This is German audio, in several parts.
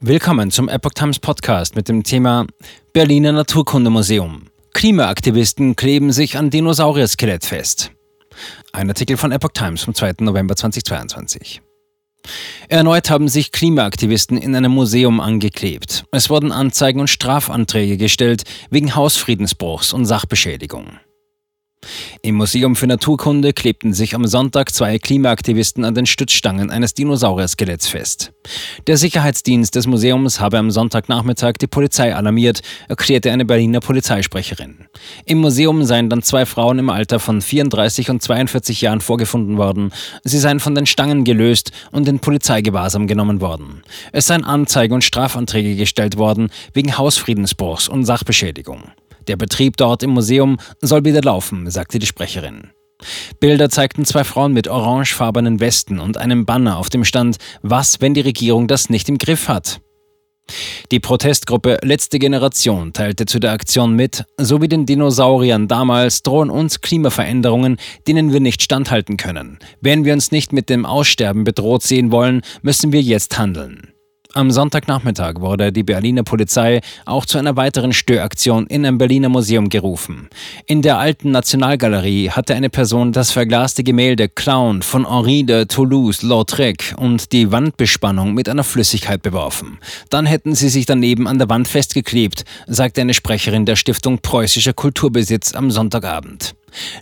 Willkommen zum Epoch Times Podcast mit dem Thema Berliner Naturkundemuseum. Klimaaktivisten kleben sich an Dinosaurier-Skelett fest. Ein Artikel von Epoch Times vom 2. November 2022. Erneut haben sich Klimaaktivisten in einem Museum angeklebt. Es wurden Anzeigen und Strafanträge gestellt wegen Hausfriedensbruchs und Sachbeschädigung. Im Museum für Naturkunde klebten sich am Sonntag zwei Klimaaktivisten an den Stützstangen eines Dinosaurier-Skeletts fest. Der Sicherheitsdienst des Museums habe am Sonntagnachmittag die Polizei alarmiert, erklärte eine Berliner Polizeisprecherin. Im Museum seien dann zwei Frauen im Alter von 34 und 42 Jahren vorgefunden worden. Sie seien von den Stangen gelöst und in Polizeigewahrsam genommen worden. Es seien Anzeigen und Strafanträge gestellt worden wegen Hausfriedensbruchs und Sachbeschädigung. Der Betrieb dort im Museum soll wieder laufen, sagte die Sprecherin. Bilder zeigten zwei Frauen mit orangefarbenen Westen und einem Banner auf dem Stand Was, wenn die Regierung das nicht im Griff hat? Die Protestgruppe Letzte Generation teilte zu der Aktion mit, so wie den Dinosauriern damals drohen uns Klimaveränderungen, denen wir nicht standhalten können. Wenn wir uns nicht mit dem Aussterben bedroht sehen wollen, müssen wir jetzt handeln. Am Sonntagnachmittag wurde die Berliner Polizei auch zu einer weiteren Störaktion in einem Berliner Museum gerufen. In der alten Nationalgalerie hatte eine Person das verglaste Gemälde Clown von Henri de Toulouse-Lautrec und die Wandbespannung mit einer Flüssigkeit beworfen. Dann hätten sie sich daneben an der Wand festgeklebt, sagte eine Sprecherin der Stiftung Preußischer Kulturbesitz am Sonntagabend.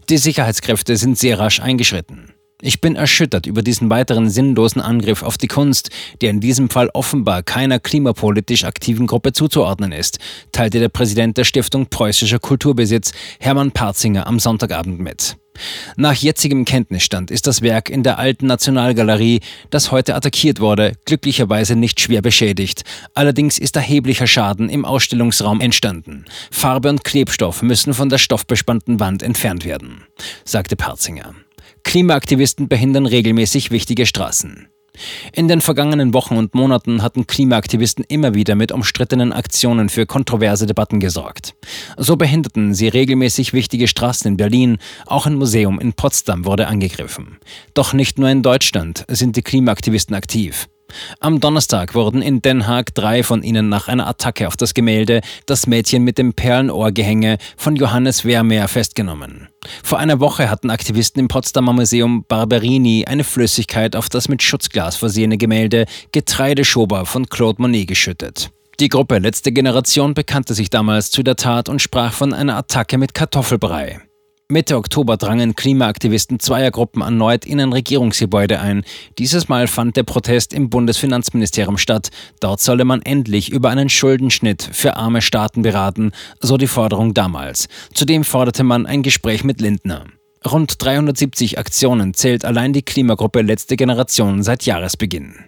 Die Sicherheitskräfte sind sehr rasch eingeschritten. Ich bin erschüttert über diesen weiteren sinnlosen Angriff auf die Kunst, der in diesem Fall offenbar keiner klimapolitisch aktiven Gruppe zuzuordnen ist, teilte der Präsident der Stiftung Preußischer Kulturbesitz, Hermann Parzinger, am Sonntagabend mit. Nach jetzigem Kenntnisstand ist das Werk in der alten Nationalgalerie, das heute attackiert wurde, glücklicherweise nicht schwer beschädigt. Allerdings ist erheblicher Schaden im Ausstellungsraum entstanden. Farbe und Klebstoff müssen von der stoffbespannten Wand entfernt werden, sagte Parzinger. Klimaaktivisten behindern regelmäßig wichtige Straßen. In den vergangenen Wochen und Monaten hatten Klimaaktivisten immer wieder mit umstrittenen Aktionen für kontroverse Debatten gesorgt. So behinderten sie regelmäßig wichtige Straßen in Berlin, auch ein Museum in Potsdam wurde angegriffen. Doch nicht nur in Deutschland sind die Klimaaktivisten aktiv. Am Donnerstag wurden in Den Haag drei von ihnen nach einer Attacke auf das Gemälde Das Mädchen mit dem Perlenohrgehänge von Johannes Wermeer festgenommen. Vor einer Woche hatten Aktivisten im Potsdamer Museum Barberini eine Flüssigkeit auf das mit Schutzglas versehene Gemälde Getreideschober von Claude Monet geschüttet. Die Gruppe Letzte Generation bekannte sich damals zu der Tat und sprach von einer Attacke mit Kartoffelbrei. Mitte Oktober drangen Klimaaktivisten zweier Gruppen erneut in ein Regierungsgebäude ein. Dieses Mal fand der Protest im Bundesfinanzministerium statt. Dort solle man endlich über einen Schuldenschnitt für arme Staaten beraten, so die Forderung damals. Zudem forderte man ein Gespräch mit Lindner. Rund 370 Aktionen zählt allein die Klimagruppe Letzte Generation seit Jahresbeginn.